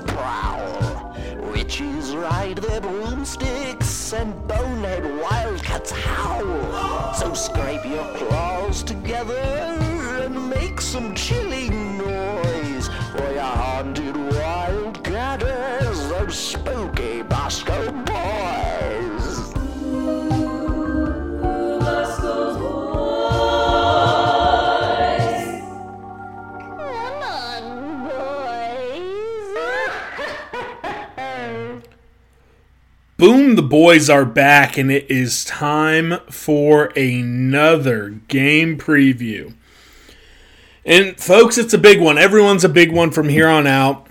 Prowl. Witches ride their broomsticks and bonehead wildcats howl. So scrape your claws together and make some chilling noise for your haunted wildcatters, those spooky Bosco Boom, the boys are back, and it is time for another game preview. And, folks, it's a big one. Everyone's a big one from here on out.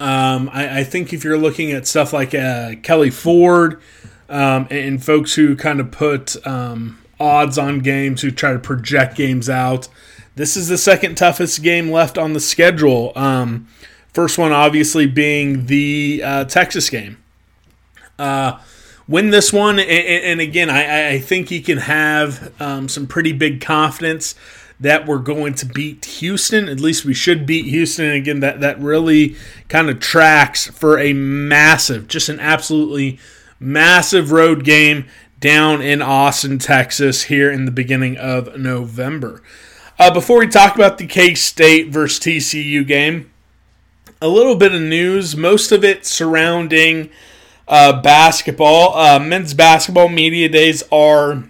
Um, I, I think if you're looking at stuff like uh, Kelly Ford um, and, and folks who kind of put um, odds on games, who try to project games out, this is the second toughest game left on the schedule. Um, first one, obviously, being the uh, Texas game uh, win this one. And, and again, I, I think he can have um, some pretty big confidence that we're going to beat Houston. At least we should beat Houston. And again, that, that really kind of tracks for a massive, just an absolutely massive road game down in Austin, Texas, here in the beginning of November. Uh, before we talk about the K State versus TCU game, a little bit of news, most of it surrounding uh, basketball. Uh, men's basketball media days are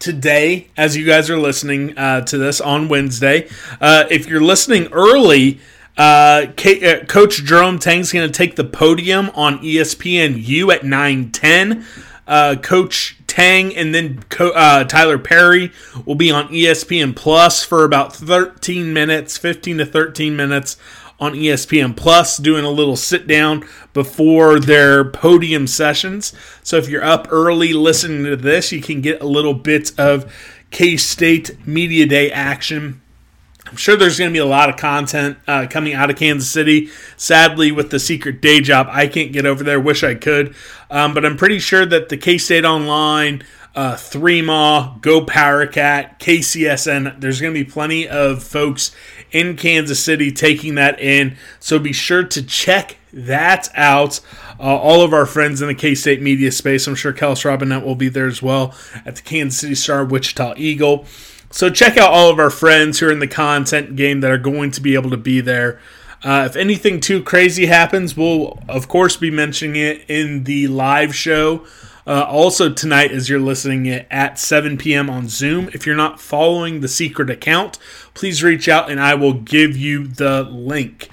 today, as you guys are listening uh, to this on Wednesday. Uh, if you're listening early, uh, K- uh, Coach Jerome Tang's going to take the podium on ESPNU at 9:10. Uh, Coach Tang and then Co- Tylor Perry will be on ESPN Plus for about 13 minutes, 15 to 13 minutes on ESPN Plus, doing a little sit down before their podium sessions. So if you're up early listening to this, you can get a little bit of K State Media Day action. I'm sure there's going to be a lot of content uh, coming out of Kansas City. Sadly, with the secret day job, I can't get over there. Wish I could. Um, but I'm pretty sure that the K State Online, uh, Three Maw, Go Power Cat, KCSN, there's going to be plenty of folks in Kansas City taking that in. So be sure to check that out. Uh, all of our friends in the K State media space, I'm sure Kellis Robinett will be there as well at the Kansas City Star, Wichita Eagle. So check out all of our friends who are in the content game that are going to be able to be there. Uh, if anything too crazy happens, we'll of course be mentioning it in the live show. Uh, also tonight, as you're listening at 7 p.m. on Zoom. If you're not following the secret account, please reach out and I will give you the link.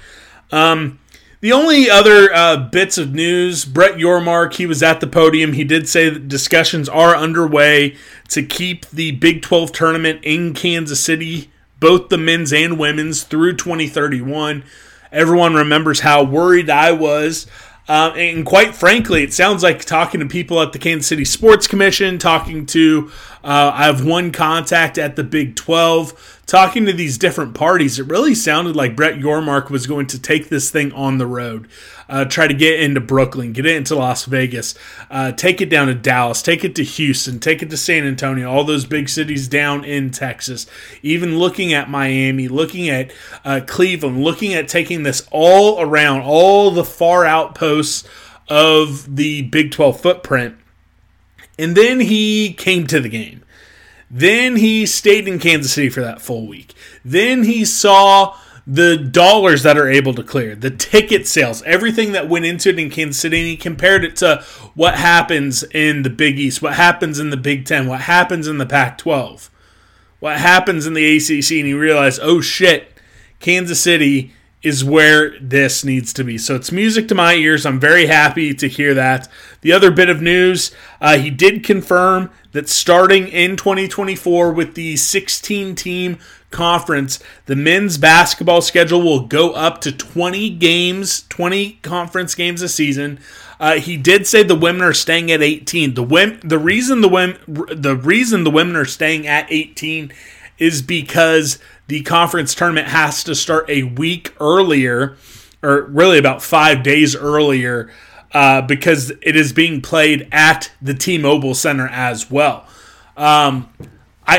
Um, the only other uh, bits of news, Brett Yormark, he was at the podium. He did say that discussions are underway to keep the Big 12 tournament in Kansas City, both the men's and women's, through 2031. Everyone remembers how worried I was. Uh, and quite frankly, it sounds like talking to people at the Kansas City Sports Commission, talking to, uh, I have one contact at the Big 12, talking to these different parties, it really sounded like Brett Yormark was going to take this thing on the road, uh, try to get into Brooklyn, get it into Las Vegas, uh, take it down to Dallas, take it to Houston, take it to San Antonio, all those big cities down in Texas, even looking at Miami, looking at uh, Cleveland, looking at taking this all around, all the far outposts of the Big 12 footprint And then he came to the game. Then he stayed in Kansas City for that full week. Then he saw the dollars that are able to clear, the ticket sales, everything that went into it in Kansas City, and he compared it to what happens in the Big East, what happens in the Big Ten, what happens in the Pac 12, what happens in the ACC, and he realized, oh shit, Kansas City is where this needs to be. So it's music to my ears. I'm very happy to hear that. The other bit of news, uh, he did confirm that starting in 2024 with the 16 team conference, the men's basketball schedule will go up to 20 games, 20 conference games a season. Uh, he did say the women are staying at 18. The women, the reason the women, the reason the women are staying at 18 is because the conference tournament has to start a week earlier, or really about five days earlier, uh, because it is being played at the T-Mobile Center as well. Um, I,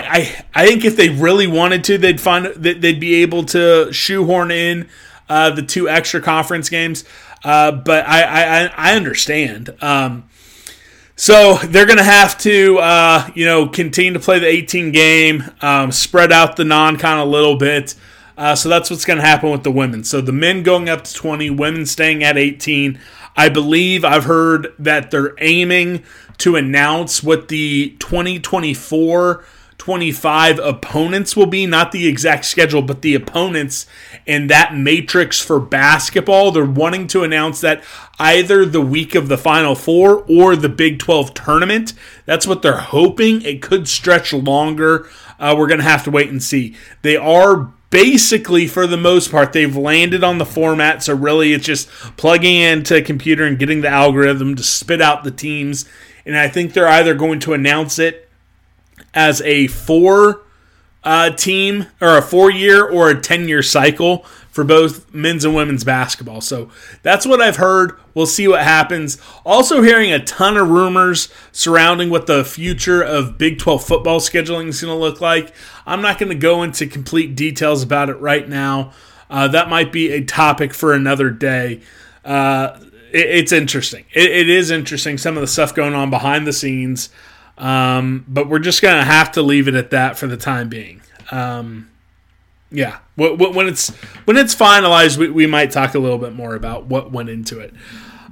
I, I think if they really wanted to, they'd find that they'd be able to shoehorn in uh, the two extra conference games. Uh, but I, I, I understand. Um, so they're going to have to, uh, you know, continue to play the 18 game, um, spread out the non kind of a little bit. Uh, so that's what's going to happen with the women. So the men going up to 20, women staying at 18. I believe I've heard that they're aiming to announce what the 2024 25 opponents will be, not the exact schedule, but the opponents and that matrix for basketball. They're wanting to announce that either the week of the Final Four or the Big 12 tournament. That's what they're hoping. It could stretch longer. Uh, we're going to have to wait and see. They are basically, for the most part, they've landed on the format. So really, it's just plugging into a computer and getting the algorithm to spit out the teams. And I think they're either going to announce it as a four uh, team or a four year or a 10 year cycle for both men's and women's basketball. So that's what I've heard. We'll see what happens. Also, hearing a ton of rumors surrounding what the future of Big 12 football scheduling is going to look like. I'm not going to go into complete details about it right now. Uh, that might be a topic for another day. Uh, it, it's interesting. It, it is interesting, some of the stuff going on behind the scenes. Um, but we're just gonna have to leave it at that for the time being. Um, yeah, when it's when it's finalized, we, we might talk a little bit more about what went into it.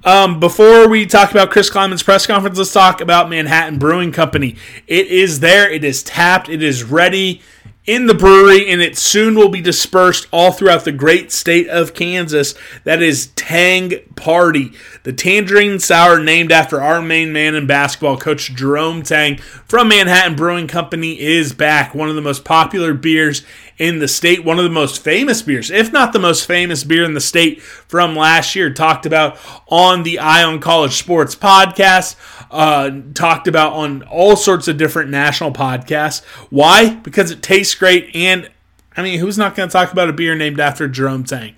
Um, before we talk about Chris Klieman's press conference, let's talk about Manhattan Brewing Company. It is there. It is tapped. It is ready in the brewery, and it soon will be dispersed all throughout the great state of Kansas. That is Tang Party, the tangerine sour named after our main man in basketball, Coach Jerome Tang from Manhattan Brewing Company, is back. One of the most popular beers in the state, one of the most famous beers, if not the most famous beer in the state from last year, talked about on the Ion College Sports podcast uh, talked about on all sorts of different national podcasts. Why? Because it tastes great, and I mean, who's not going to talk about a beer named after Jerome Tang?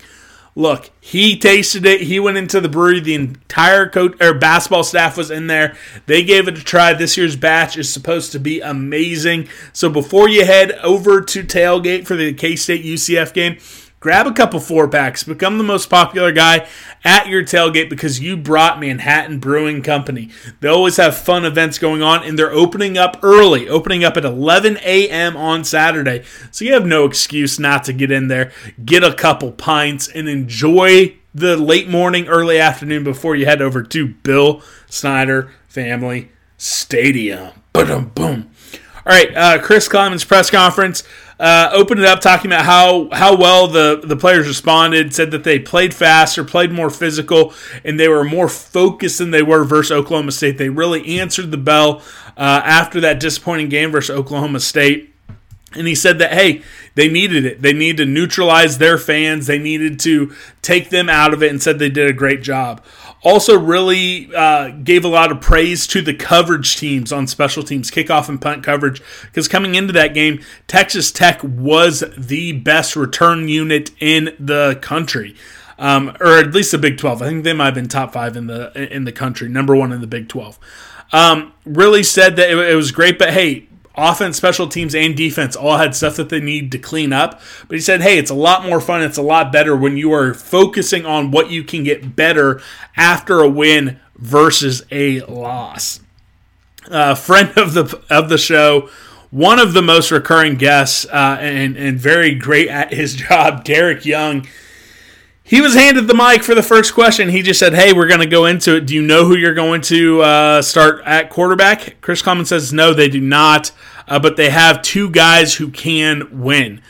Look, he tasted it. He went into the brewery. The entire coach or basketball staff was in there. They gave it a try. This year's batch is supposed to be amazing. So before you head over to tailgate for the K State UCF game, Grab a couple four packs. Become the most popular guy at your tailgate because you brought Manhattan Brewing Company. They always have fun events going on, and they're opening up early, opening up at 11 a.m. on Saturday. So you have no excuse not to get in there, get a couple pints, and enjoy the late morning, early afternoon before you head over to Bill Snyder Family Stadium. Boom, boom. All right, uh, Chris Klieman's press conference uh, opened it up talking about how how well the the players responded. Said that they played faster, played more physical, and they were more focused than they were versus Oklahoma State. They really answered the bell uh, after that disappointing game versus Oklahoma State. And he said that, hey, they needed it. They needed to neutralize their fans. They needed to take them out of it and said they did a great job. Also, really uh, gave a lot of praise to the coverage teams on special teams, kickoff and punt coverage, because coming into that game, Texas Tech was the best return unit in the country. Um, or at least the Big 12. I think they might have been top five in the in the country, number one in the Big 12. Um, really said that it, it was great, but hey, offense, special teams, and defense all had stuff that they need to clean up. But he said, hey, it's a lot more fun. It's a lot better when you are focusing on what you can get better after a win versus a loss. uh, friend of the of the show, one of the most recurring guests, uh, and and very great at his job, Derek Young. He was handed the mic for the first question. He just said, "Hey, we're going to go into it. Do you know who you're going to uh, start at quarterback?" Chris Klieman says, "No, they do not, uh, but they have two guys who can win."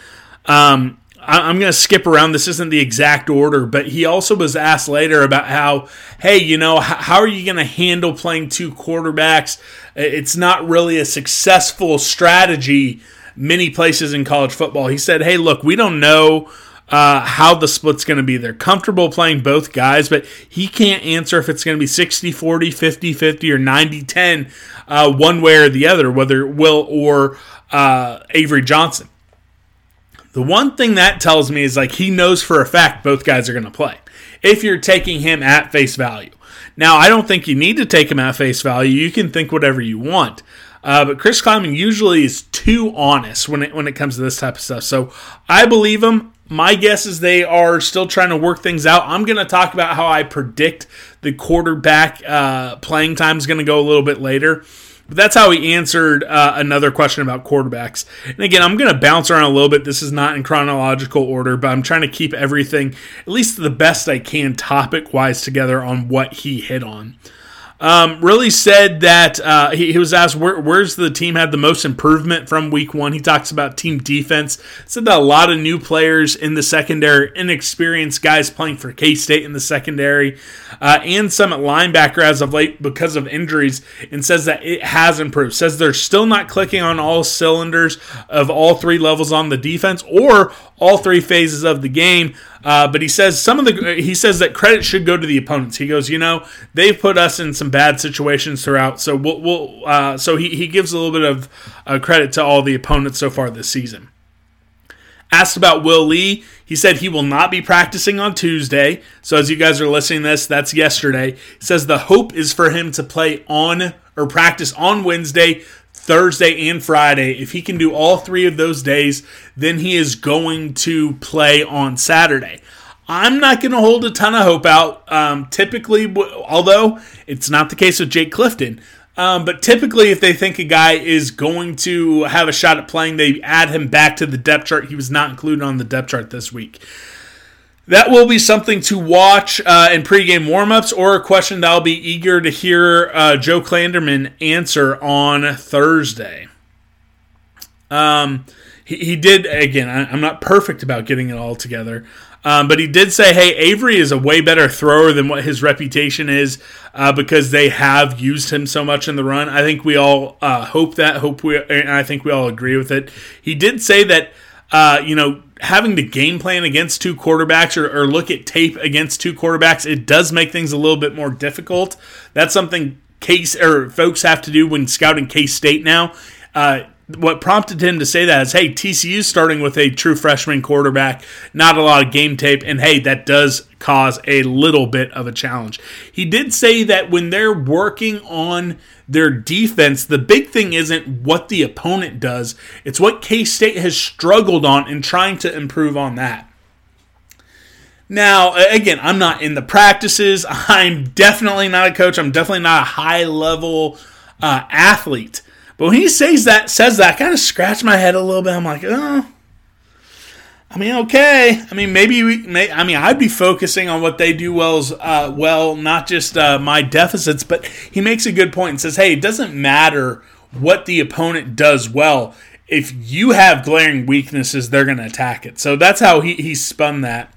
Um, I, am going to skip around. This isn't the exact order, but he also was asked later about how, hey, you know, how, how are you going to handle playing two quarterbacks? It's not really a successful strategy many places in college football. He said, hey, look, we don't know. Uh, how the split's going to be. They're comfortable playing both guys, but he can't answer if it's going to be 60 40, 50 50, or 90 10, uh, one way or the other, whether Will or uh, Avery Johnson. The one thing that tells me is like he knows for a fact both guys are going to play if you're taking him at face value. Now, I don't think you need to take him at face value. You can think whatever you want. Uh, but Chris Klieman usually is too honest when it when it comes to this type of stuff. So I believe him. My guess is they are still trying to work things out. I'm going to talk about how I predict the quarterback uh, playing time is going to go a little bit later. But that's how he answered uh, another question about quarterbacks. And again, I'm going to bounce around a little bit. This is not in chronological order, but I'm trying to keep everything at least the best I can topic wise together on what he hit on. Um, really said that uh, he, he, was asked where, where's the team had the most improvement from week one. He talks about team defense. Said that a lot of new players in the secondary, inexperienced guys playing for K State in the secondary, uh, and some at linebacker as of late because of injuries, and says that it has improved. Says they're still not clicking on all cylinders of all three levels on the defense or all three phases of the game. Uh, but he says some of the he says that credit should go to the opponents. He goes, you know, they've put us in some bad situations throughout. So we'll, we'll uh, so he, he gives a little bit of uh, credit to all the opponents so far this season. Asked about Will Lee, he said he will not be practicing on Tuesday. So as you guys are listening this, that's yesterday. He says the hope is for him to play on or practice on Wednesday, Thursday and Friday. If he can do all three of those days, then he is going to play on Saturday. I'm not going to hold a ton of hope out. Um, typically, although it's not the case with Jake Clifton, um, but typically, if they think a guy is going to have a shot at playing, they add him back to the depth chart. He was not included on the depth chart this week that will be something to watch uh, in pregame warmups or a question that I'll be eager to hear uh, Joe Klanderman answer on Thursday. Um, he, he did, again, I, am not perfect about getting it all together, um, but he did say, hey, Avery is a way better thrower than what his reputation is uh, because they have used him so much in the run. I think we all uh, hope that, hope we, and I think we all agree with it. He did say that, uh, you know, having to game plan against two quarterbacks or, or, look at tape against two quarterbacks, it does make things a little bit more difficult. That's something case or folks have to do when scouting K State now. Uh, what prompted him to say that is, hey, TCU's starting with a true freshman quarterback, not a lot of game tape, and hey, that does cause a little bit of a challenge. He did say that when they're working on their defense, the big thing isn't what the opponent does, it's what K State has struggled on and trying to improve on that. Now, again, I'm not in the practices. I'm definitely not a coach. I'm definitely not a high level uh, athlete. But when he says that, says that, I kind of scratch my head a little bit. I'm like, oh, I mean, okay. I mean, maybe we. May, I mean, I'd be focusing on what they do well, uh, well, not just uh, my deficits. But he makes a good point and says, "Hey, it doesn't matter what the opponent does well. If you have glaring weaknesses, they're going to attack it." So that's how he he spun that.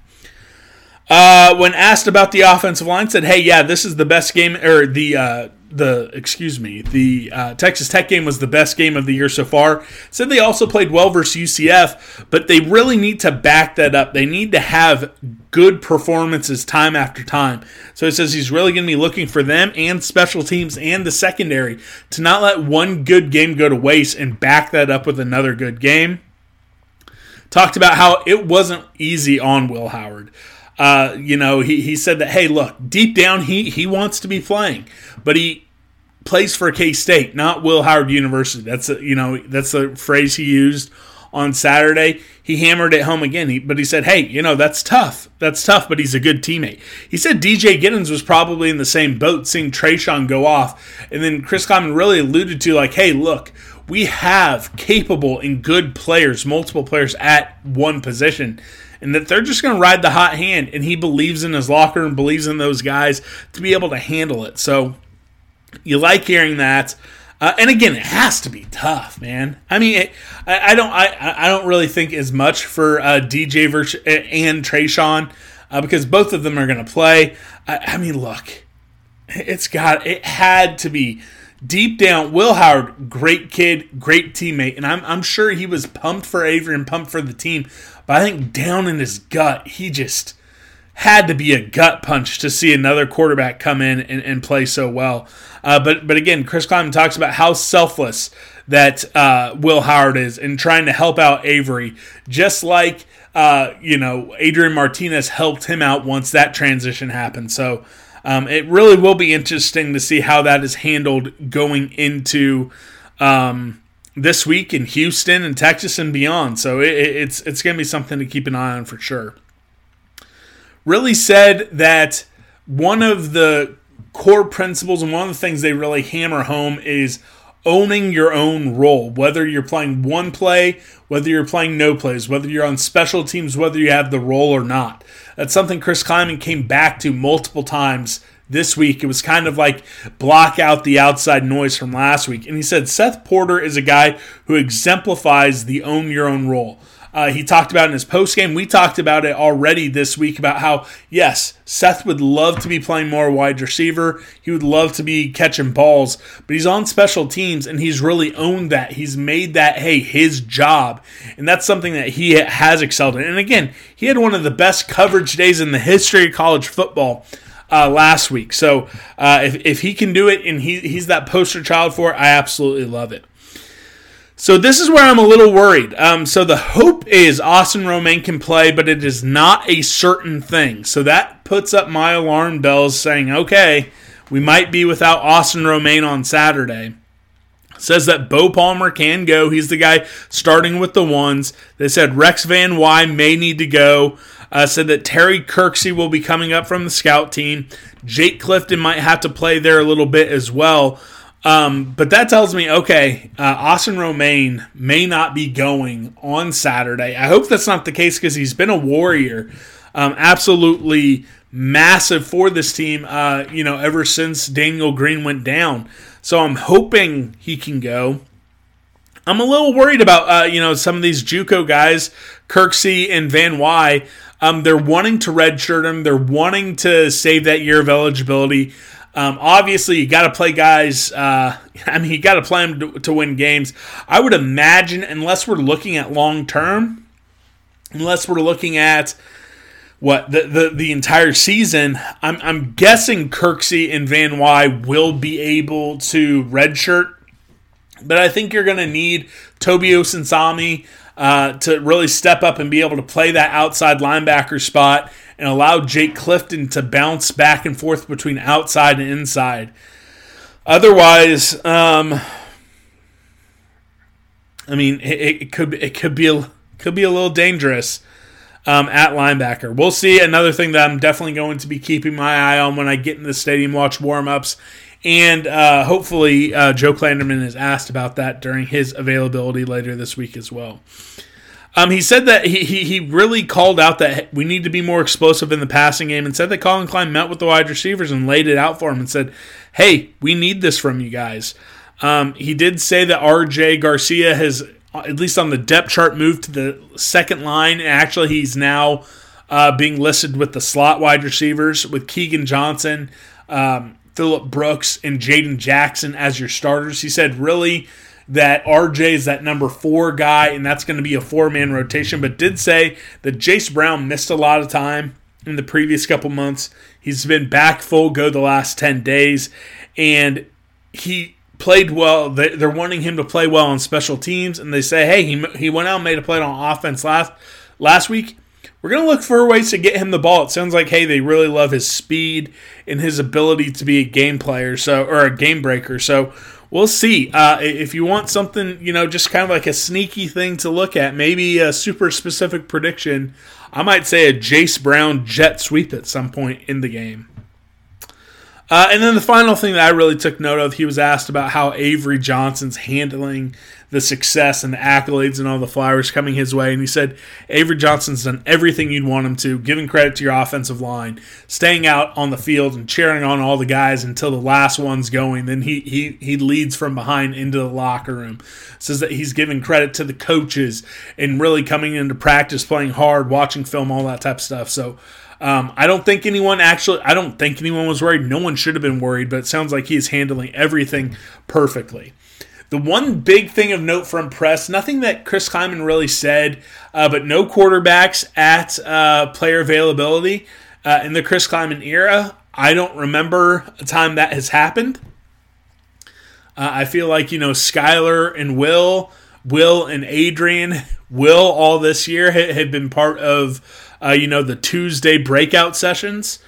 Uh, when asked about the offensive line, said, "Hey, yeah, this is the best game or the uh, the excuse me the uh, Texas Tech game was the best game of the year so far. Said they also played well versus UCF, but they really need to back that up. They need to have good performances time after time. So he says he's really going to be looking for them and special teams and the secondary to not let one good game go to waste and back that up with another good game. Talked about how it wasn't easy on Will Howard. Uh, you know, he, he said that, hey, look, deep down, he, he wants to be playing, but he plays for K State, not Will Howard University. That's a, you know that's the phrase he used on Saturday, he hammered it home again. He, but he said, hey, you know, that's tough. That's tough, but he's a good teammate. He said DJ Giddens was probably in the same boat seeing Treshaun go off. And then Chris Klieman really alluded to, like, hey, look, we have capable and good players, multiple players at one position and that they're just going to ride the hot hand. And he believes in his locker and believes in those guys to be able to handle it. So you like hearing that. Uh, and again, it has to be tough, man. I mean, it, I, I, don't, I, I don't really think as much for uh, DJ versus, and Treshaun uh, because both of them are going to play. I, I mean, look, it's got, it had to be deep down. Will Howard, great kid, great teammate, and I'm, I'm sure he was pumped for Avery and pumped for the team. But I think down in his gut, he just had to be a gut punch to see another quarterback come in and, and play so well. Uh, but but again, Chris Klieman talks about how selfless that uh, Will Howard is in trying to help out Avery, just like uh, you know Adrian Martinez helped him out once that transition happened. So um, it really will be interesting to see how that is handled going into. Um, this week in Houston and Texas and beyond. So it, it's it's going to be something to keep an eye on for sure. Really said that one of the core principles and one of the things they really hammer home is owning your own role. Whether you're playing one play, whether you're playing no plays, whether you're on special teams, whether you have the role or not. That's something Chris Klieman came back to multiple times this week. It was kind of like block out the outside noise from last week. And he said Seth Porter is a guy who exemplifies the own your own role. Uh, he talked about in his post game. We talked about it already this week about how yes, Seth would love to be playing more wide receiver. He would love to be catching balls, but he's on special teams and he's really owned that. He's made that hey his job, and that's something that he has excelled in. And again, he had one of the best coverage days in the history of college football uh, last week. So uh, if, if he can do it and he, he's that poster child for it, I absolutely love it. So this is where I'm a little worried. Um, so the hope is Austin Romaine can play, but it is not a certain thing. So that puts up my alarm bells saying, okay, we might be without Austin Romaine on Saturday. Says that Bo Palmer can go. He's the guy starting with the ones. They said Rex Van Wy may need to go. Uh, said that Terry Kirksey will be coming up from the scout team. Jake Clifton might have to play there a little bit as well. Um, but that tells me, okay, uh, Austin Romaine may not be going on Saturday. I hope that's not the case because he's been a warrior, um, absolutely massive for this team. Uh, you know, ever since Daniel Green went down, so I'm hoping he can go. I'm a little worried about uh, you know some of these JUCO guys, Kirksey and Van Wy. Um, they're wanting to redshirt him. They're wanting to save that year of eligibility. Um, obviously, you got to play guys. Uh, I mean, you got to play them to, to, win games. I would imagine, unless we're looking at long term, unless we're looking at what the, the, the entire season, I'm, I'm guessing Kirksey and Van Wy will be able to redshirt. But I think you're going to need Tobi Osunsanmi uh, to really step up and be able to play that outside linebacker spot and allow Jake Clifton to bounce back and forth between outside and inside. Otherwise, um, I mean, it, it, could it could be a, could be a little dangerous um, at linebacker. We'll see. Another thing that I'm definitely going to be keeping my eye on when I get in the stadium, watch warm ups, and uh, hopefully uh, Joe Klanderman is asked about that during his availability later this week as well. Um, he said that he, he, he really called out that we need to be more explosive in the passing game and said that Collin Klein met with the wide receivers and laid it out for him and said, hey, we need this from you guys. Um, he did say that RJ Garcia has, at least on the depth chart, moved to the second line. Actually, he's now uh, being listed with the slot wide receivers with Keagan Johnson, um, Phillip Brooks, and Jaden Jackson as your starters. He said, really that RJ is that number four guy, and that's going to be a four man rotation, but did say that Jayce Brown missed a lot of time in the previous couple months. He's been back full go the last 10 days, and he played well. They're wanting him to play well on special teams, and they say, hey, he, he went out and made a play on offense last, last week. We're going to look for ways to get him the ball. It sounds like, hey, they really love his speed and his ability to be a game player, so or a game breaker. So we'll see. Uh, if you want something, you know, just kind of like a sneaky thing to look at, maybe a super specific prediction, I might say a Jayce Brown jet sweep at some point in the game. Uh, and then the final thing that I really took note of, he was asked about how Avery Johnson's handling the success and the accolades and all the flowers coming his way. And he said, Avery Johnson's done everything you'd want him to, giving credit to your offensive line, staying out on the field and cheering on all the guys until the last one's going. Then he, he, he leads from behind into the locker room. Says that he's giving credit to the coaches and really coming into practice, playing hard, watching film, all that type of stuff. So, um, I don't think anyone actually, I don't think anyone was worried. No one should have been worried, but it sounds like he is handling everything perfectly. The one big thing of note from press, nothing that Chris Klieman really said, uh, but no quarterbacks at uh, player availability uh, in the Chris Klieman era. I don't remember a time that has happened. Uh, I feel like, you know, Skylar and Will, Will and Adrian, Will all this year had been part of uh, you know, the Tuesday breakout sessions.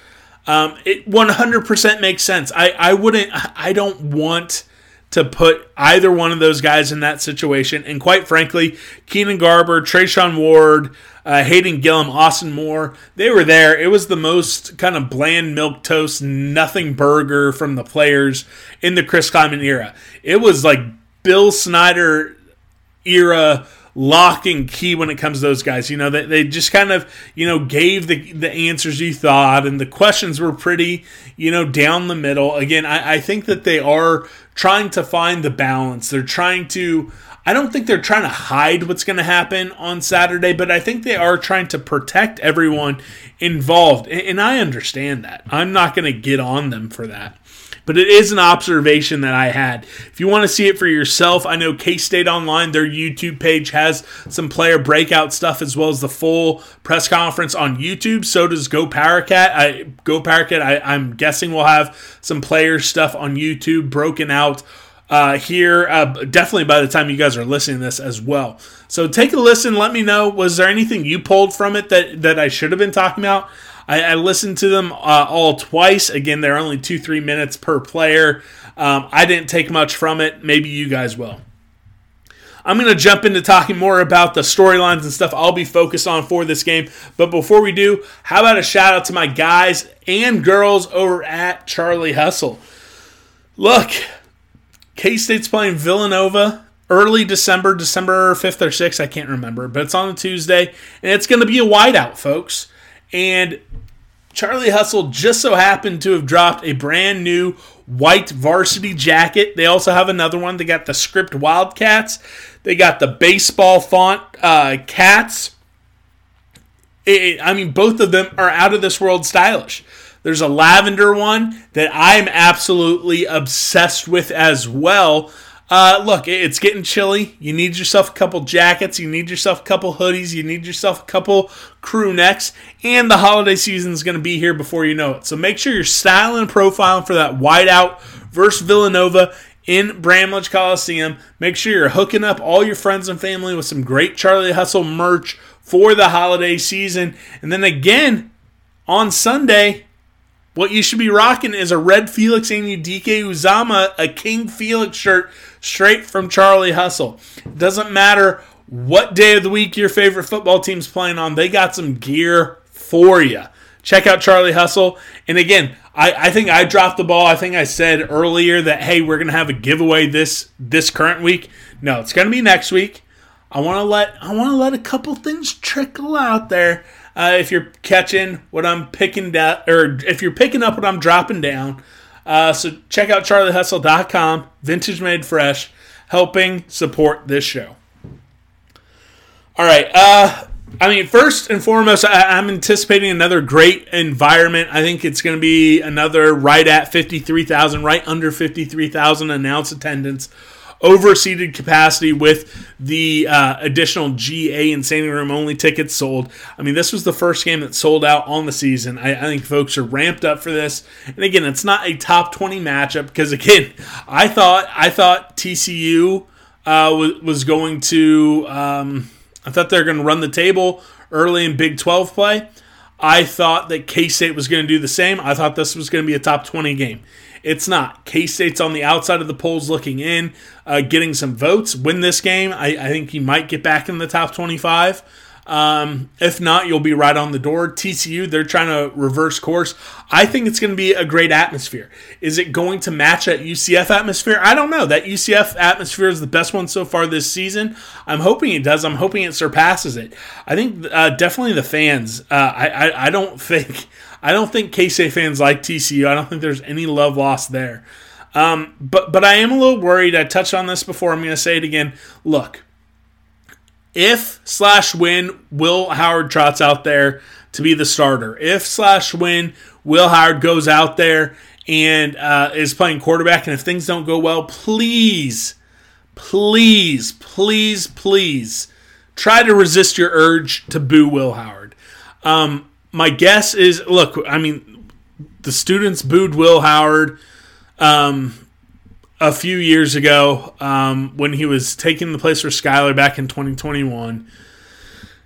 Um, it 100% makes sense. I, I wouldn't, I don't want to put either one of those guys in that situation. And quite frankly, Keenan Garber, Treshaun Ward, uh, Hayden Gillum, Austin Moore, they were there. It was the most kind of bland milk toast, nothing burger from the players in the Chris Klieman era. It was like Bill Snyder era lock and key when it comes to those guys. You know, they, they just kind of, you know, gave the, the answers you thought, and the questions were pretty, you know, down the middle. Again, I, I think that they are trying to find the balance. They're trying to. I don't think they're trying to hide what's going to happen on Saturday, but I think they are trying to protect everyone involved. And I understand that. I'm not going to get on them for that but it is an observation that I had. If you want to see it for yourself, I know K State Online, their YouTube page has some player breakout stuff as well as the full press conference on YouTube. So does Go Powercat. I, Go Powercat, I, I'm guessing we'll have some player stuff on YouTube broken out. Uh, here, uh, definitely by the time you guys are listening to this as well. So take a listen. Let me know. Was there anything you pulled from it that that I should have been talking about? I, I listened to them uh, all twice. Again, they're only two, three minutes per player. Um, I didn't take much from it. Maybe you guys will. I'm going to jump into talking more about the storylines and stuff I'll be focused on for this game. But before we do, how about a shout out to my guys and girls over at Charlie Hustle? Look, K State's playing Villanova early December, December 5th or 6th, I can't remember, but it's on a Tuesday, and it's going to be a whiteout, folks. And Charlie Hustle just so happened to have dropped a brand new white varsity jacket. They also have another one. They got the script Wildcats. They got the baseball font uh, Cats. It, I mean, both of them are out of this world stylish. There's a lavender one that I'm absolutely obsessed with as well. Uh, look, it's getting chilly. You need yourself a couple jackets. You need yourself a couple hoodies. You need yourself a couple crew necks. And the holiday season is going to be here before you know it. So make sure you're styling and profiling for that whiteout versus Villanova in Bramlage Coliseum. Make sure you're hooking up all your friends and family with some great Charlie Hustle merch for the holiday season. And then again, on Sunday, what you should be rocking is a red Felix Anudike Uzomah, a King Felix shirt straight from Charlie Hustle. Doesn't matter what day of the week your favorite football team's playing on, they got some gear for you. Check out Charlie Hustle. And again, I, I think I dropped the ball. I think I said earlier that hey, we're gonna have a giveaway this this current week. No, it's gonna be next week. I want to let I want to let a couple things trickle out there uh, if you're catching what I'm picking down, or if you're picking up what I'm dropping down. Uh, so check out charliehustle.com, vintage made fresh, helping support this show. All right. Uh, I mean, first and foremost, I, am anticipating another great environment. I think it's going to be another right at 53,000, right under 53,000 announced attendance overseated capacity with the uh, additional GA and standing room only tickets sold. I mean, this was the first game that sold out on the season. I, I think folks are ramped up for this. And again, it's not a top 20 matchup because again, I thought I thought TCU uh, was, was going to. Um, I thought they were going to run the table early in Big 12 play. I thought that K State was going to do the same. I thought this was going to be a top 20 game. It's not. K State's on the outside of the polls looking in, uh, getting some votes. Win this game. I, I think he might get back in the top 25. Um, if not, you'll be right on the door. TCU, they're trying to reverse course. I think it's going to be a great atmosphere. Is it going to match that UCF atmosphere? I don't know. That UCF atmosphere is the best one so far this season. I'm hoping it does. I'm hoping it surpasses it. I think uh, definitely the fans. Uh, I, I, I don't think I don't think K State fans like TCU. I don't think there's any love lost there. Um, but but I am a little worried. I touched on this before. I'm going to say it again. Look if slash win Will Howard trots out there to be the starter, if slash win Will Howard goes out there and uh, is playing quarterback, and if things don't go well, please, please, please, please try to resist your urge to boo Will Howard. Um, my guess is look, I mean, the students booed Will Howard. Um, a few years ago um, when he was taking the place for Skylar back in 2021.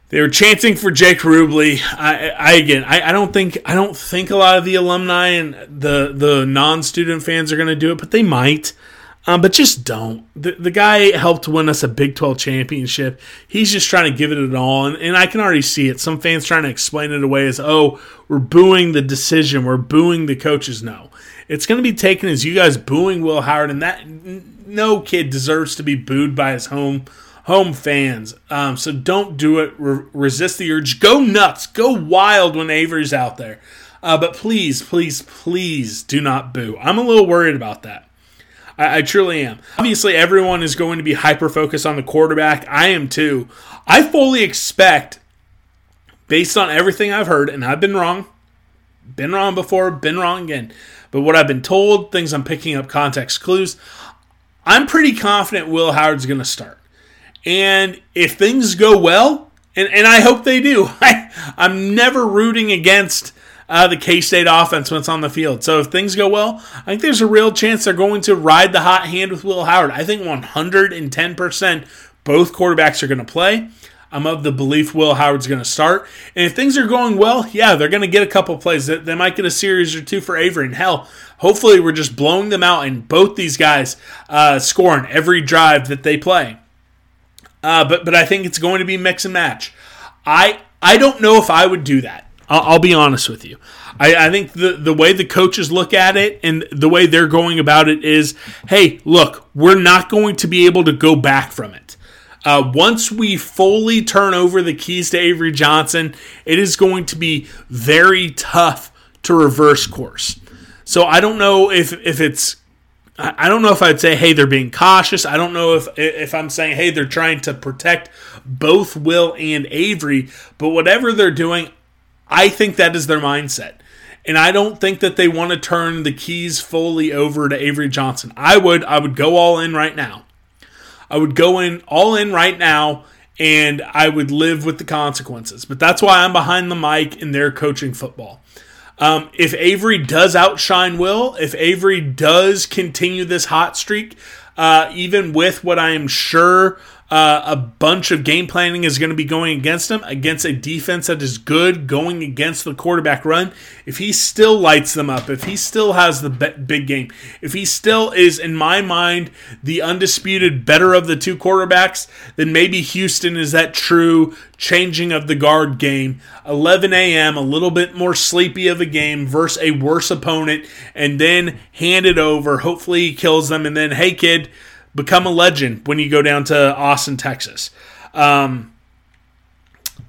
They were chanting for Jake Rubley. I, I again, I, I, don't think I don't think a lot of the alumni and the the non student fans are going to do it, but they might. Um, but just don't. The, the guy helped win us a Big 12 championship. He's just trying to give it an all. And, and I can already see it. Some fans trying to explain it away as, oh, we're booing the decision. We're booing the coaches. No it's going to be taken as you guys booing Will Howard, and that no kid deserves to be booed by his home home fans. Um, so don't do it. Re- resist the urge. Go nuts. Go wild when Avery's out there. Uh, but please, please, please do not boo. I'm a little worried about that. I, I truly am. Obviously, everyone is going to be hyper focused on the quarterback. I am too. I fully expect, based on everything I've heard, and I've been wrong, been wrong before, been wrong again. But what I've been told, things I'm picking up context clues, I'm pretty confident Will Howard's going to start. And if things go well, and, and I hope they do, I, I'm never rooting against uh, the K State offense when it's on the field. So if things go well, I think there's a real chance they're going to ride the hot hand with Will Howard. I think 110% both quarterbacks are going to play. I'm of the belief Will Howard's going to start. And if things are going well, yeah, they're going to get a couple plays. They might get a series or two for Avery. And hell, hopefully we're just blowing them out and both these guys uh, scoring every drive that they play. Uh, but but I think it's going to be mix and match. I I don't know if I would do that. I'll, I'll be honest with you. I, I, think the the way the coaches look at it and the way they're going about it is, hey, look, we're not going to be able to go back from it. Uh, once we fully turn over the keys to Avery Johnson, it is going to be very tough to reverse course. So I don't know if if it's I don't know if I'd say hey they're being cautious. I don't know if if I'm saying hey they're trying to protect both Will and Avery, but whatever they're doing, I think that is their mindset. And I don't think that they want to turn the keys fully over to Avery Johnson. I would I would go all in right now. I would go in all in right now and I would live with the consequences. But that's why I'm behind the mic in their coaching football. Um, if Avery does outshine Will, if Avery does continue this hot streak, uh, even with what I am sure uh, a bunch of game planning is going to be going against him against a defense that is good going against the quarterback run. If he still lights them up, if he still has the big game, if he still is, in my mind, the undisputed better of the two quarterbacks, then maybe Houston is that true changing of the guard game. 11 a.m., a little bit more sleepy of a game versus a worse opponent, and then hand it over. Hopefully he kills them, and then, hey, kid become a legend when you go down to Austin, Texas. Um,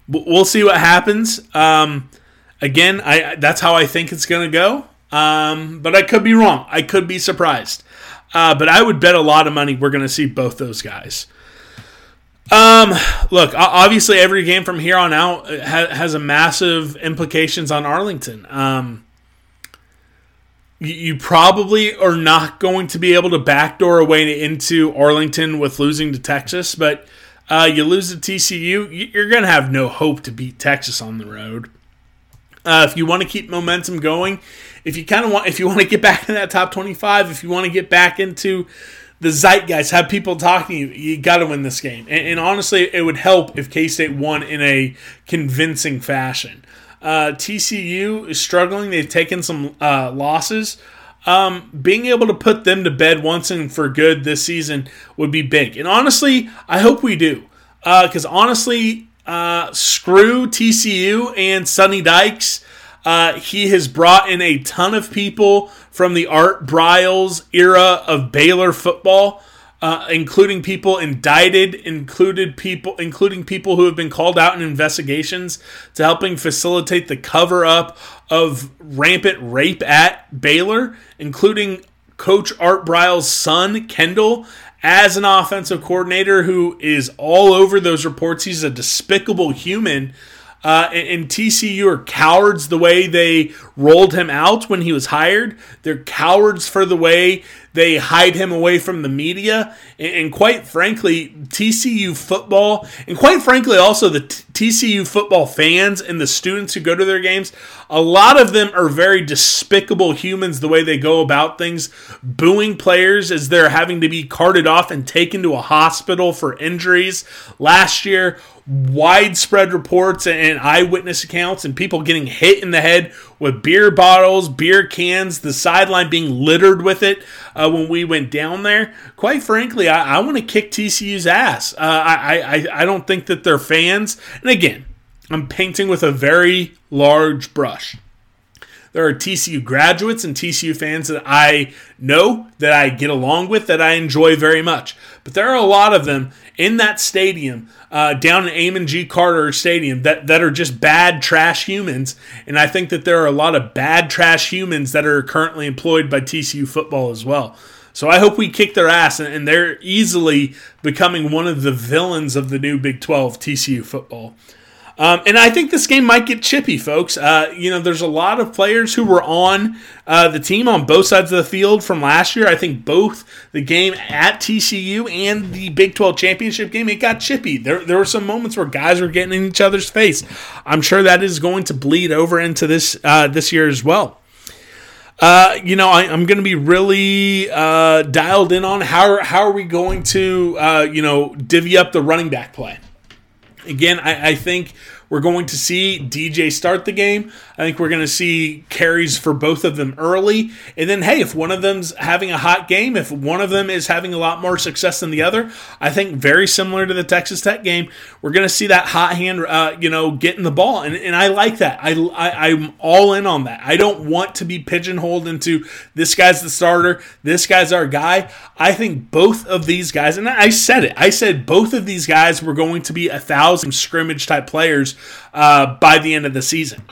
we'll see what happens. Um, again, I that's how I think it's going to go. Um, but I could be wrong. I could be surprised. Uh, but I would bet a lot of money we're going to see both those guys. Um, look, obviously every game from here on out has a massive implications on Arlington. Um, you probably are not going to be able to backdoor a way into Arlington with losing to Texas, but uh, you lose to TCU, you're going to have no hope to beat Texas on the road. Uh, if you want to keep momentum going, if you kind of want, if you want to get back in that top 25, if you want to get back into the zeitgeist, have people talking you, you got to win this game. And, and honestly, it would help if K State won in a convincing fashion. Uh, TCU is struggling. They've taken some uh, losses. um, being able to put them to bed once and for good this season would be big. And honestly, I hope we do. Because uh, honestly, uh, screw TCU and Sonny Dykes. Uh, he has brought in a ton of people from the Art Briles era of Baylor football, uh, including people indicted, included people, including people who have been called out in investigations to helping facilitate the cover up of rampant rape at Baylor, including Coach Art Briles' son Kendall as an offensive coordinator who is all over those reports. He's a despicable human. Uh, and, and, TCU are cowards the way they rolled him out when he was hired. They're cowards for the way they hide him away from the media. And, and quite frankly, TCU football, and quite frankly, also the t- TCU football fans and the students who go to their games, a lot of them are very despicable humans the way they go about things, booing players as they're having to be carted off and taken to a hospital for injuries. Last year, widespread reports and eyewitness accounts and people getting hit in the head with beer bottles, beer cans, the sideline being littered with it uh, when we went down there. Quite frankly, I, I want to kick TCU's ass. Uh, I, I, I don't think that they're fans. And again, I'm painting with a very large brush. There are TCU graduates and TCU fans that I know, that I get along with, that I enjoy very much. But there are a lot of them in that stadium, uh, down in Amon G. Carter Stadium, that, that are just bad, trash humans. And I think that there are a lot of bad, trash humans that are currently employed by TCU football as well. So I hope we kick their ass, and they're easily becoming one of the villains of the new Big 12 TCU football. Um, and I think this game might get chippy, folks. Uh, you know, there's a lot of players who were on uh, the team on both sides of the field from last year. I think both the game at TCU and the Big 12 championship game, it got chippy. There, there were some moments where guys were getting in each other's face. I'm sure that is going to bleed over into this uh, this year as well. Uh, you know, I, am going to be really uh, dialed in on how how are we going to uh, you know divvy up the running back play. Again, I, I think we're going to see DJ start the game. I think we're going to see carries for both of them early. And then, hey, if one of them's having a hot game, if one of them is having a lot more success than the other, I think very similar to the Texas Tech game, we're going to see that hot hand, uh, you know, getting the ball. And, and I like that. I, I, I'm all in on that. I don't want to be pigeonholed into this guy's the starter, this guy's our guy. I think both of these guys, and I said it, I said both of these guys were going to be a thousand scrimmage type players uh, by the end of the season.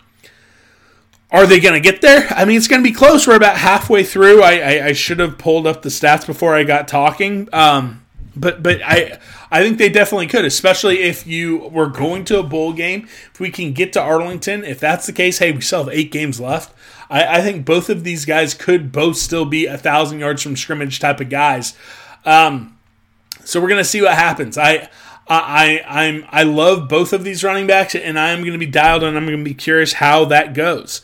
Are they going to get there? I mean, it's going to be close. We're about halfway through. I, I, I, should have pulled up the stats before I got talking. Um, but but I I think they definitely could, especially if you were going to a bowl game. If we can get to Arlington, if that's the case, hey, we still have eight games left. I, I think both of these guys could both still be a thousand yards from scrimmage type of guys. Um, so we're gonna see what happens. I I, I am I love both of these running backs, and I am going to be dialed, and I'm going to be curious how that goes.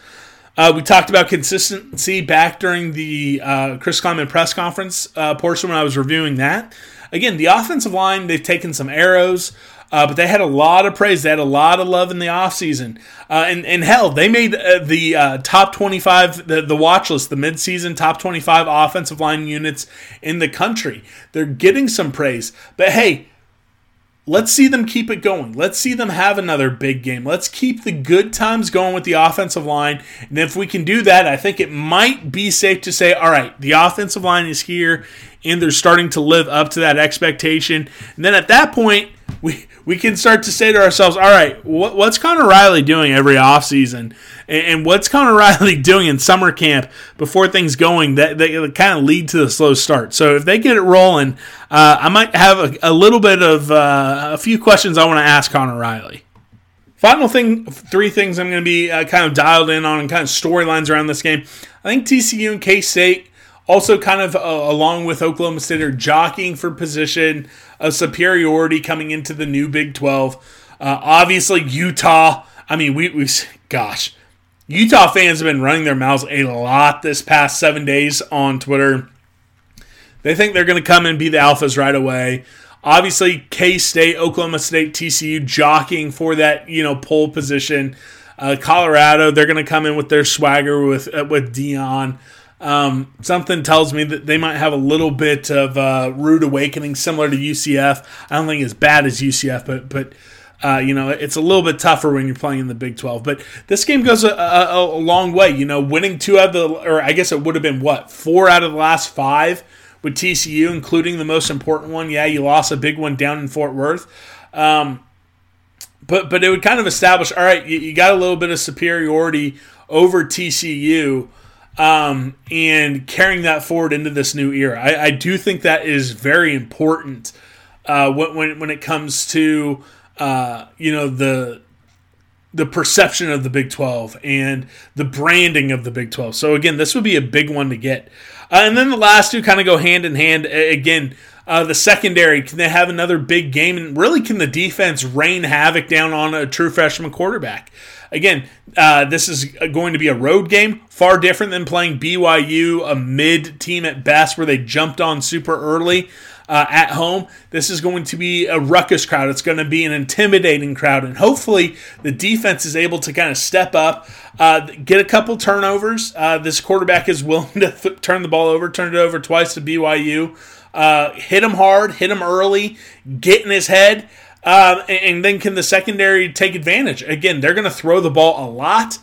Uh, we talked about consistency back during the uh, Chris Klieman press conference uh, portion when I was reviewing that. Again, the offensive line, they've taken some arrows, uh, but they had a lot of praise. They had a lot of love in the offseason. Uh, and, and hell, they made uh, the uh, top 25, the, the watch list, the midseason top 25 offensive line units in the country. They're getting some praise. But hey, Let's see them keep it going. Let's see them have another big game. Let's keep the good times going with the offensive line. And if we can do that, I think it might be safe to say, all right, the offensive line is here and they're starting to live up to that expectation. And then at that point, we we can start to say to ourselves, all right, what, what's Conor Riley doing every offseason? And, and what's Conor Riley doing in summer camp before things going that, that kind of lead to the slow start? So if they get it rolling, uh, I might have a, a little bit of uh, a few questions I want to ask Conor Riley. Final thing, three things I'm going to be uh, kind of dialed in on and kind of storylines around this game. I think TCU and K State also kind of uh, along with Oklahoma State are jockeying for position of superiority coming into the new Big 12. Uh, obviously, Utah. I mean, we, we, gosh, Utah fans have been running their mouths a lot this past seven days on Twitter. They think they're going to come and be the Alphas right away. Obviously, K State, Oklahoma State, TCU jockeying for that, you know, pole position. Uh, Colorado, they're going to come in with their swagger with uh, with Deion. Um, something tells me that they might have a little bit of uh, rude awakening, similar to UCF. I don't think as bad as UCF, but but uh, you know it's a little bit tougher when you're playing in the Big 12. But this game goes a, a, a long way. You know, winning two out of the, or I guess it would have been what four out of the last five with TCU, including the most important one. Yeah, you lost a big one down in Fort Worth. Um, but but it would kind of establish all right you, you got a little bit of superiority over TCU um, and carrying that forward into this new era. I, I do think that is very important uh, when, when, it comes to uh, you know the the perception of the Big 12 and the branding of the Big 12. So again, this would be a big one to get. Uh, and then the last two kind of go hand in hand. Again, uh, the secondary, can they have another big game? And really, can the defense rain havoc down on a true freshman quarterback? Again, uh, this is going to be a road game, far different than playing BYU, a mid team at best, where they jumped on super early. Uh, at home. This is going to be a ruckus crowd. It's going to be an intimidating crowd, and hopefully the defense is able to kind of step up, uh, get a couple turnovers. Uh, this quarterback is willing to th- turn the ball over, turn it over twice to BYU. Uh, hit him hard, hit him early, get in his head. Um, and, and, then can the secondary take advantage? Again, they're going to throw the ball a lot.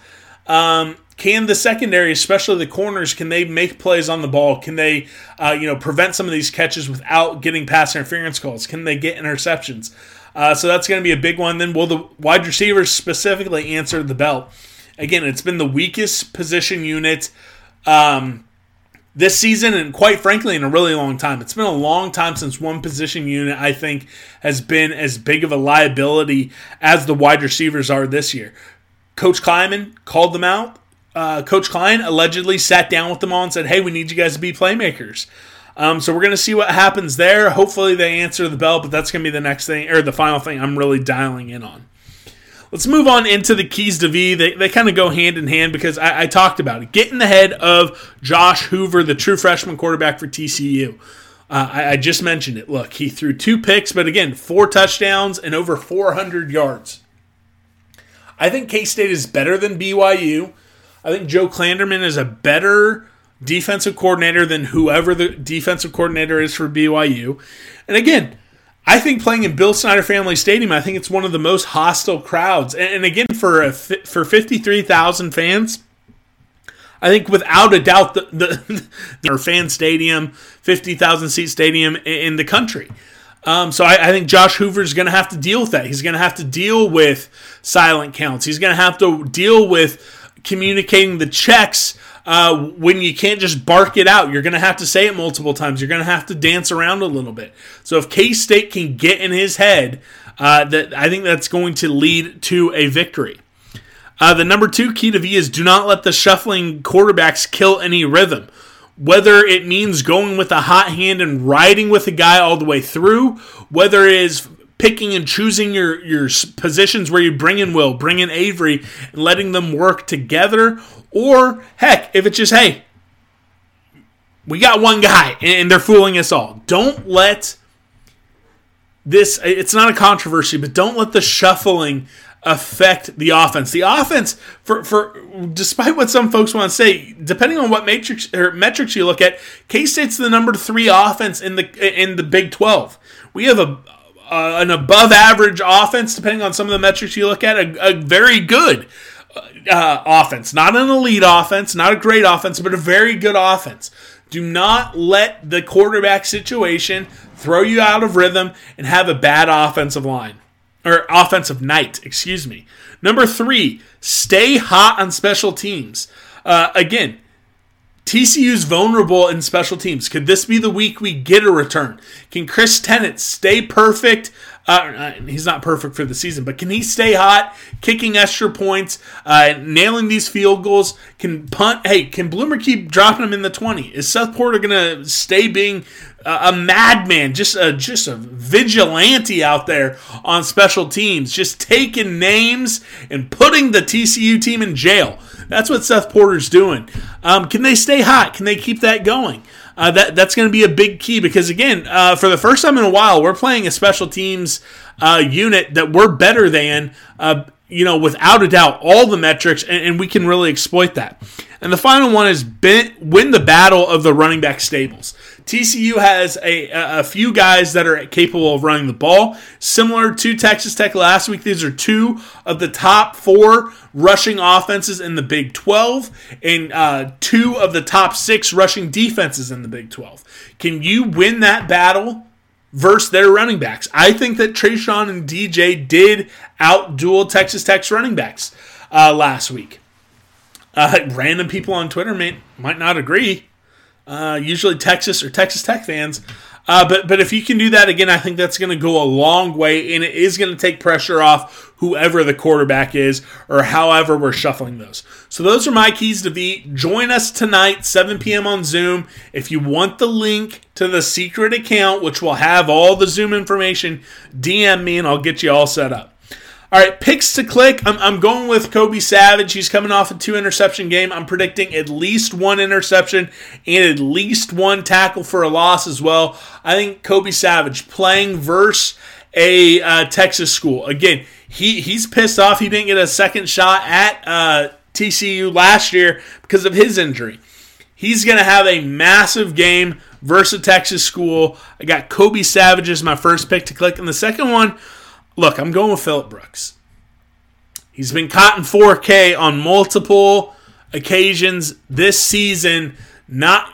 Um, can the secondary, especially the corners, can they make plays on the ball? Can they, uh, you know, prevent some of these catches without getting pass interference calls? Can they get interceptions? Uh, so that's going to be a big one. Then will the wide receivers specifically answer the bell? Again, it's been the weakest position unit. Um, this season and quite frankly in a really long time. It's been a long time since one position unit I think has been as big of a liability as the wide receivers are this year. Coach Klieman called them out. Uh, Coach Klein allegedly sat down with them all and said, "Hey, we need you guys to be playmakers." Um, so we're going to see what happens there. Hopefully they answer the bell, but that's going to be the next thing or the final thing I'm really dialing in on. Let's move on into the keys to V. They, they kind of go hand in hand because I, I, talked about it. Get in the head of Josh Hoover, the true freshman quarterback for TCU. Uh, I, I just mentioned it. Look, he threw two picks, but again, four touchdowns and over 400 yards. I think K State is better than BYU. I think Joe Klanderman is a better defensive coordinator than whoever the defensive coordinator is for BYU. And again, I think playing in Bill Snyder Family Stadium, I think it's one of the most hostile crowds. And, and again, for a, for fifty three thousand fans, I think without a doubt the the, the fan stadium, fifty thousand seat stadium in the country. Um, so I, I, think Josh Hoover is going to have to deal with that. He's going to have to deal with silent counts. He's going to have to deal with communicating the checks uh, when you can't just bark it out. You're going to have to say it multiple times. You're going to have to dance around a little bit. So if K State can get in his head, uh, that I think that's going to lead to a victory. Uh, the number two key to V is do not let the shuffling quarterbacks kill any rhythm. Whether it means going with a hot hand and riding with a guy all the way through, whether it is picking and choosing your, your positions where you bring in Will, bring in Avery, and letting them work together, or heck, if it's just, hey, we got one guy and they're fooling us all. Don't let this, it's not a controversy, but don't let the shuffling affect the offense. The offense, for, for despite what some folks want to say, depending on what matrix or metrics you look at, K State's the number three offense in the in the Big Twelve. We have a uh, an above average offense, depending on some of the metrics you look at, a, a very good uh, offense. Not an elite offense, not a great offense, but a very good offense. Do not let the quarterback situation throw you out of rhythm and have a bad offensive line or offensive night, excuse me. Number three, stay hot on special teams. Uh, again, TCU's vulnerable in special teams. Could this be the week we get a return? Can Chris Tennant stay perfect? Uh, he's not perfect for the season, but can he stay hot, kicking extra points, uh, nailing these field goals? Can punt? Hey, can Blumer keep dropping him in the twenty? Is Seth Porter gonna stay being a madman, just a just a vigilante out there on special teams, just taking names and putting the TCU team in jail? That's what Seth Porter's doing. Um, can they stay hot? Can they keep that going? uh, that that's going to be a big key because again, uh, for the first time in a while, we're playing a special teams uh, unit that we're better than. Uh, you know, without a doubt, all the metrics, and, and, we can really exploit that. And the final one is win the battle of the running back stables. TCU has a, a few guys that are capable of running the ball, similar to Texas Tech last week. These are two of the top four rushing offenses in the Big 12 and uh, two of the top six rushing defenses in the Big 12. Can you win that battle versus their running backs? I think that Treshaun and DJ did outduel Texas Tech's running backs uh, last week. Uh, random people on Twitter may, might not agree. Uh, usually Texas or Texas Tech fans. Uh, but but if you can do that again, I think that's going to go a long way, and it is going to take pressure off whoever the quarterback is, or however we're shuffling those. So those are my keys to beat. Join us tonight, 7 p.m. on Zoom. If you want the link to the secret account, which will have all the Zoom information, DM me and I'll get you all set up. All right, picks to click. I'm, I'm going with Kobe Savage. He's coming off a two interception game. I'm predicting at least one interception and at least one tackle for a loss as well. I think Kobe Savage playing versus a uh, Texas school. Again, he, he's pissed off he didn't get a second shot at uh, TCU last year because of his injury. He's going to have a massive game versus Texas school. I got Kobe Savage as my first pick to click. And the second one, Look, I'm going with Phillip Brooks. He's been caught in 4K on multiple occasions this season, not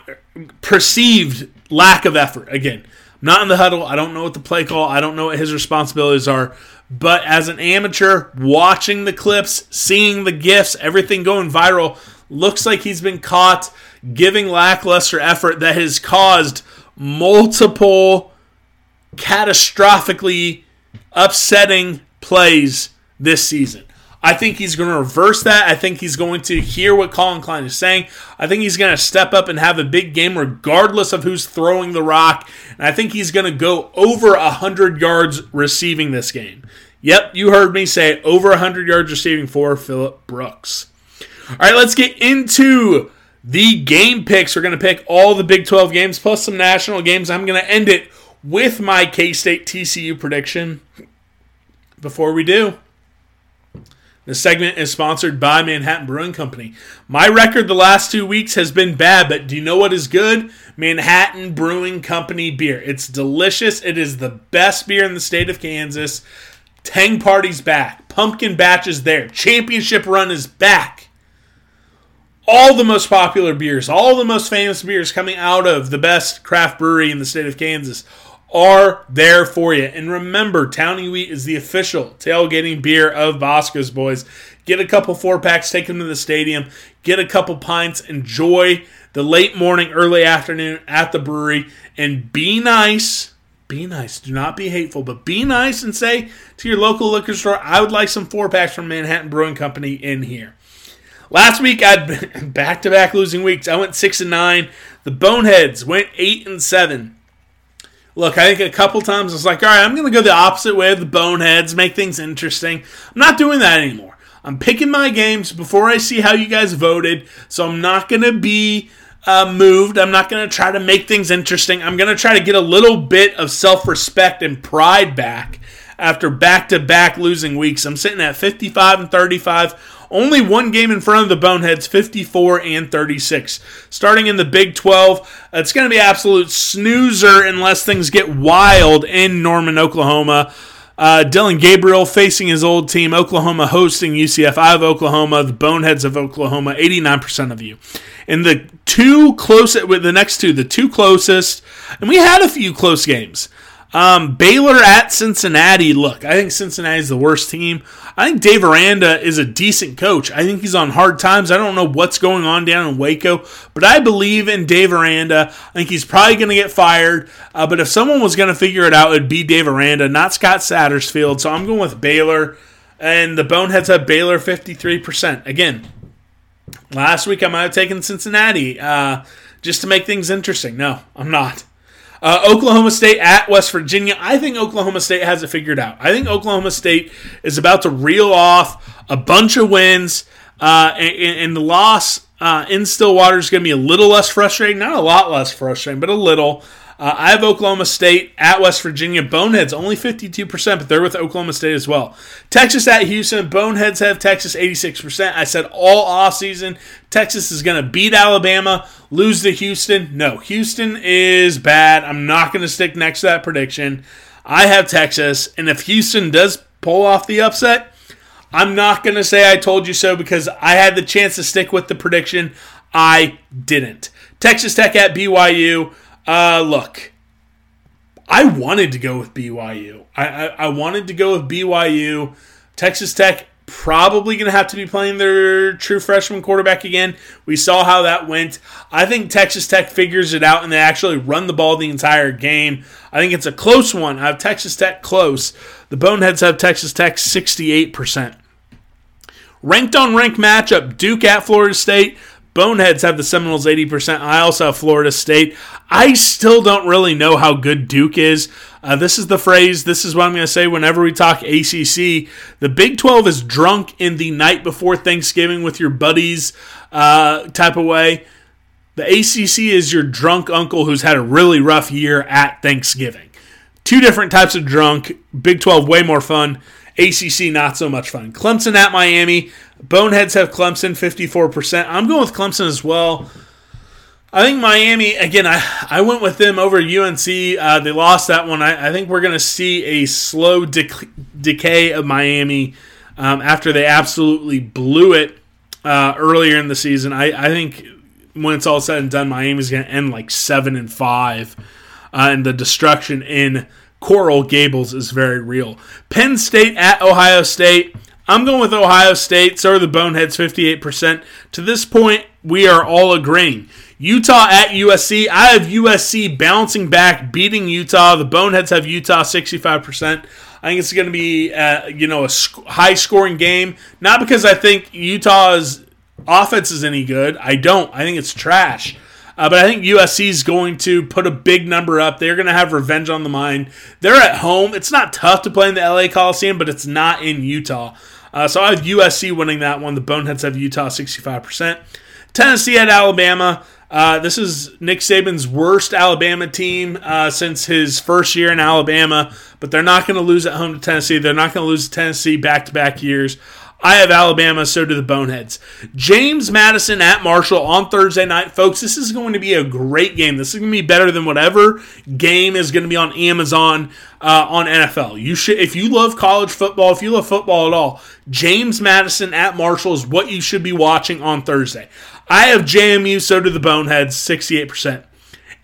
perceived lack of effort. Again, not in the huddle. I don't know what the play call, I don't know what his responsibilities are. But as an amateur, watching the clips, seeing the gifts, everything going viral, looks like he's been caught giving lackluster effort that has caused multiple catastrophically upsetting plays this season. I think he's going to reverse that. I think he's going to hear what Collin Klein is saying. I think he's going to step up and have a big game regardless of who's throwing the rock. And I think he's going to go over 100 yards receiving this game. Yep, you heard me say over 100 yards receiving for Phillip Brooks. All right, let's get into the game picks. We're going to pick all the Big 12 games plus some national games. I'm going to end it with my K State TCU prediction. Before we do, this segment is sponsored by Manhattan Brewing Company. My record the last two weeks has been bad, but do you know what is good? Manhattan Brewing Company beer. It's delicious. It is the best beer in the state of Kansas. Tang Party's back. Pumpkin Batch is there. Championship Run is back. All the most popular beers, all the most famous beers coming out of the best craft brewery in the state of Kansas are there for you. And remember, Townie Wheat is the official tailgating beer of Bosco's Boys. Get a couple four packs, take them to the stadium, get a couple pints, enjoy the late morning, early afternoon at the brewery, and be nice. Be nice. Do not be hateful, but be nice and say to your local liquor store, I would like some four packs from Manhattan Brewing Company in here. Last week I had been back to back losing weeks. I went six and nine. The Boneheads went eight and seven. Look, I think a couple times it's like, all right, I'm going to go the opposite way of the boneheads, make things interesting. I'm not doing that anymore. I'm picking my games before I see how you guys voted, so I'm not going to be uh, moved. I'm not going to try to make things interesting. I'm going to try to get a little bit of self respect and pride back after back to back losing weeks. I'm sitting at 55 and 35 only one game in front of the Boneheads, 54 and 36. Starting in the Big 12, it's going to be absolute snoozer unless things get wild in Norman, Oklahoma. Uh, Dillon Gabriel facing his old team, Oklahoma hosting UCF. I have Oklahoma, the Boneheads of Oklahoma, 89% of you. And the two closest, the next two, the two closest, and we had a few close games. Um, Baylor at Cincinnati. Look, I think Cincinnati is the worst team. I think Dave Aranda is a decent coach. I think he's on hard times. I don't know what's going on down in Waco, but I believe in Dave Aranda. I think he's probably going to get fired. Uh, but if someone was going to figure it out, it'd be Dave Aranda, not Scott Satterfield. So I'm going with Baylor. And the Boneheads have Baylor 53%. Again, last week I might have taken Cincinnati uh, just to make things interesting. No, I'm not. Uh, Oklahoma State at West Virginia. I think Oklahoma State has it figured out. I think Oklahoma State is about to reel off a bunch of wins, uh, and, and, the loss uh, in Stillwater is going to be a little less frustrating. Not a lot less frustrating, but a little. Uh, I have Oklahoma State at West Virginia. Boneheads only 52%, but they're with Oklahoma State as well. Texas at Houston. Boneheads have Texas 86%. I said all offseason Texas is going to beat Alabama, lose to Houston. No, Houston is bad. I'm not going to stick next to that prediction. I have Texas, and if Houston does pull off the upset, I'm not going to say I told you so because I had the chance to stick with the prediction. I didn't. Texas Tech at BYU. Uh, look, I wanted to go with BYU. I, I, I wanted to go with BYU. Texas Tech probably going to have to be playing their true freshman quarterback again. We saw how that went. I think Texas Tech figures it out and they actually run the ball the entire game. I think it's a close one. I have Texas Tech close. The Boneheads have Texas Tech 68%. Ranked on ranked matchup Duke at Florida State. Boneheads have the Seminoles 80%. I also have Florida State. I still don't really know how good Duke is. Uh, this is the phrase, this is what I'm going to say whenever we talk ACC. The Big 12 is drunk in the night before Thanksgiving with your buddies uh, type of way. The ACC is your drunk uncle who's had a really rough year at Thanksgiving. Two different types of drunk. Big 12 way more fun. ACC not so much fun. Clemson at Miami. Boneheads have Clemson 54%. I'm going with Clemson as well. I think Miami, again, I, I went with them over UNC. Uh, they lost that one. I, I think we're going to see a slow dec- decay of Miami um, after they absolutely blew it uh, earlier in the season. I, I think when it's all said and done, Miami's going to end like 7 and 5. Uh, and the destruction in Coral Gables is very real. Penn State at Ohio State. I'm going with Ohio State. So are the Boneheads, 58%. To this point, we are all agreeing. Utah at USC. I have USC bouncing back, beating Utah. The Boneheads have Utah 65%. I think it's going to be, uh, you know, a sc- high scoring game. Not because I think Utah's offense is any good. I don't. I think it's trash. Uh, but I think USC is going to put a big number up. They're going to have revenge on the mind. They're at home. It's not tough to play in the LA Coliseum, but it's not in Utah. Uh, so I have USC winning that one. The Boneheads have Utah 65%. Tennessee at Alabama. Uh, this is Nick Saban's worst Alabama team uh, since his first year in Alabama, but they're not going to lose at home to Tennessee. They're not going to lose to Tennessee back to back years. I have Alabama, so do the Boneheads. James Madison at Marshall on Thursday night. Folks, this is going to be a great game. This is going to be better than whatever game is going to be on Amazon uh, on NFL. You should, if you love college football, if you love football at all, James Madison at Marshall is what you should be watching on Thursday. I have JMU, so do the Boneheads, 68%.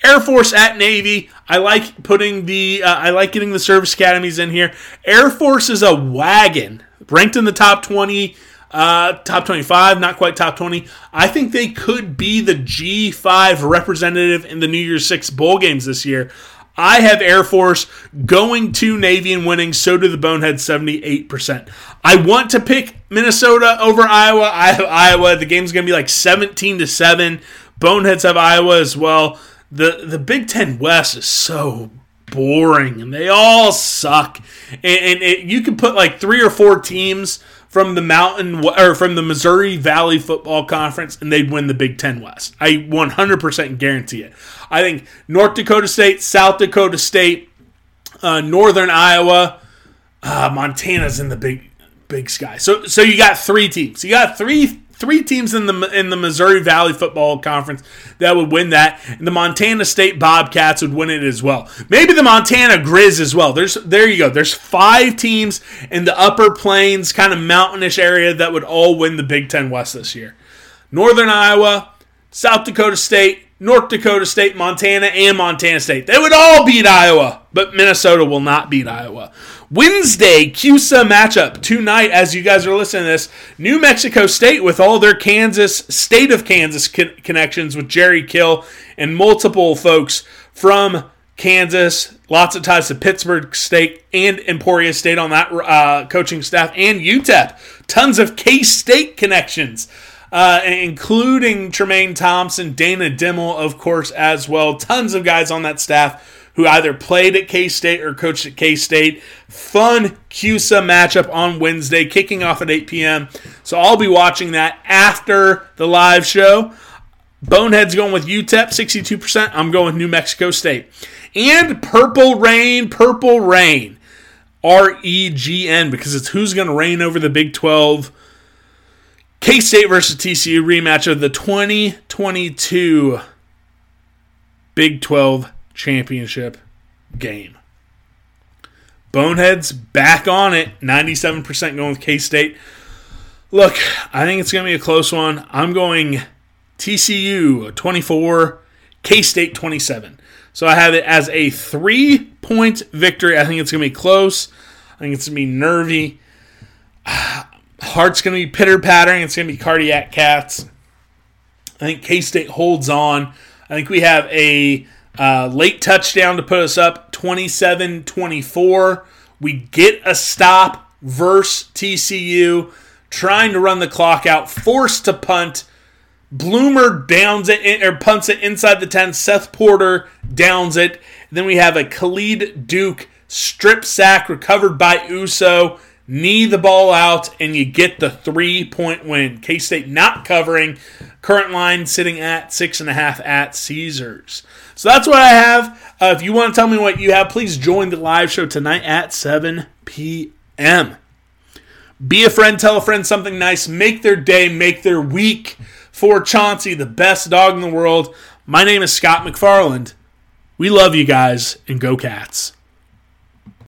Air Force at Navy. I like putting the uh, I like getting the service academies in here. Air Force is a wagon ranked in the top 20, uh, top 25, not quite top 20. I think they could be the G5 representative in the New Year's Six bowl games this year. I have Air Force going to Navy and winning. So do the Bonehead, 78%. I want to pick Minnesota over Iowa. I have Iowa. The game's going to be like 17 to 7. Boneheads have Iowa as well. The the Big Ten West is so boring and they all suck. And, and it, you can put like three or four teams from the mountain or from the Missouri Valley Football Conference and they'd win the Big Ten West. I 100% guarantee it. I think North Dakota State, South Dakota State, uh, Northern Iowa, uh, Montana's in the big big sky. So so you got three teams. You got three three teams in the in the Missouri Valley Football Conference that would win that, and the Montana State Bobcats would win it as well. Maybe the Montana Grizz as well. There's there you go. There's five teams in the Upper Plains, kind of mountainish area that would all win the Big Ten West this year. Northern Iowa, South Dakota State, North Dakota State, Montana, and Montana State. They would all beat Iowa, but Minnesota will not beat Iowa. Wednesday, CUSA matchup tonight, as you guys are listening to this. New Mexico State with all their Kansas, state of Kansas con- connections with Jerry Kill and multiple folks from Kansas. Lots of ties to Pittsburg State and Emporia State on that uh, coaching staff, and UTEP. Tons of K State connections. Uh, including Tremaine Thompson, Dana Dimel, of course, as well. Tons of guys on that staff who either played at K State or coached at K State. Fun CUSA matchup on Wednesday, kicking off at 8 p.m. So I'll be watching that after the live show. Bonehead's going with UTEP, 62%. I'm going with New Mexico State. and Purple Reign, Purple Reign. R E G N, because it's who's going to reign over the Big 12. K State versus TCU rematch of the 2022 Big 12 championship game. Boneheads back on it, 97% going with K State. Look, I think it's going to be a close one. I'm going TCU 24, K State 27. So I have it as a three point victory. I think it's going to be close. I think it's going to be nervy. Heart's going to be pitter pattering. It's going to be cardiac cats. I think K State holds on. I think we have a uh, late touchdown to put us up 27 24. We get a stop versus TCU, trying to run the clock out, forced to punt. Blumer downs it in, or punts it inside the 10. Seth Porter downs it. then we have a Khalid Duke strip sack recovered by Uso. Knee the ball out, and you get the three point win. K State not covering. Current line sitting at six and a half at Caesars. So that's what I have. Uh, if you want to tell me what you have, please join the live show tonight at 7 p.m. Be a friend, tell a friend something nice, make their day, make their week. For Chauncey, the best dog in the world, my name is Scott McFarland. We love you guys, and go cats.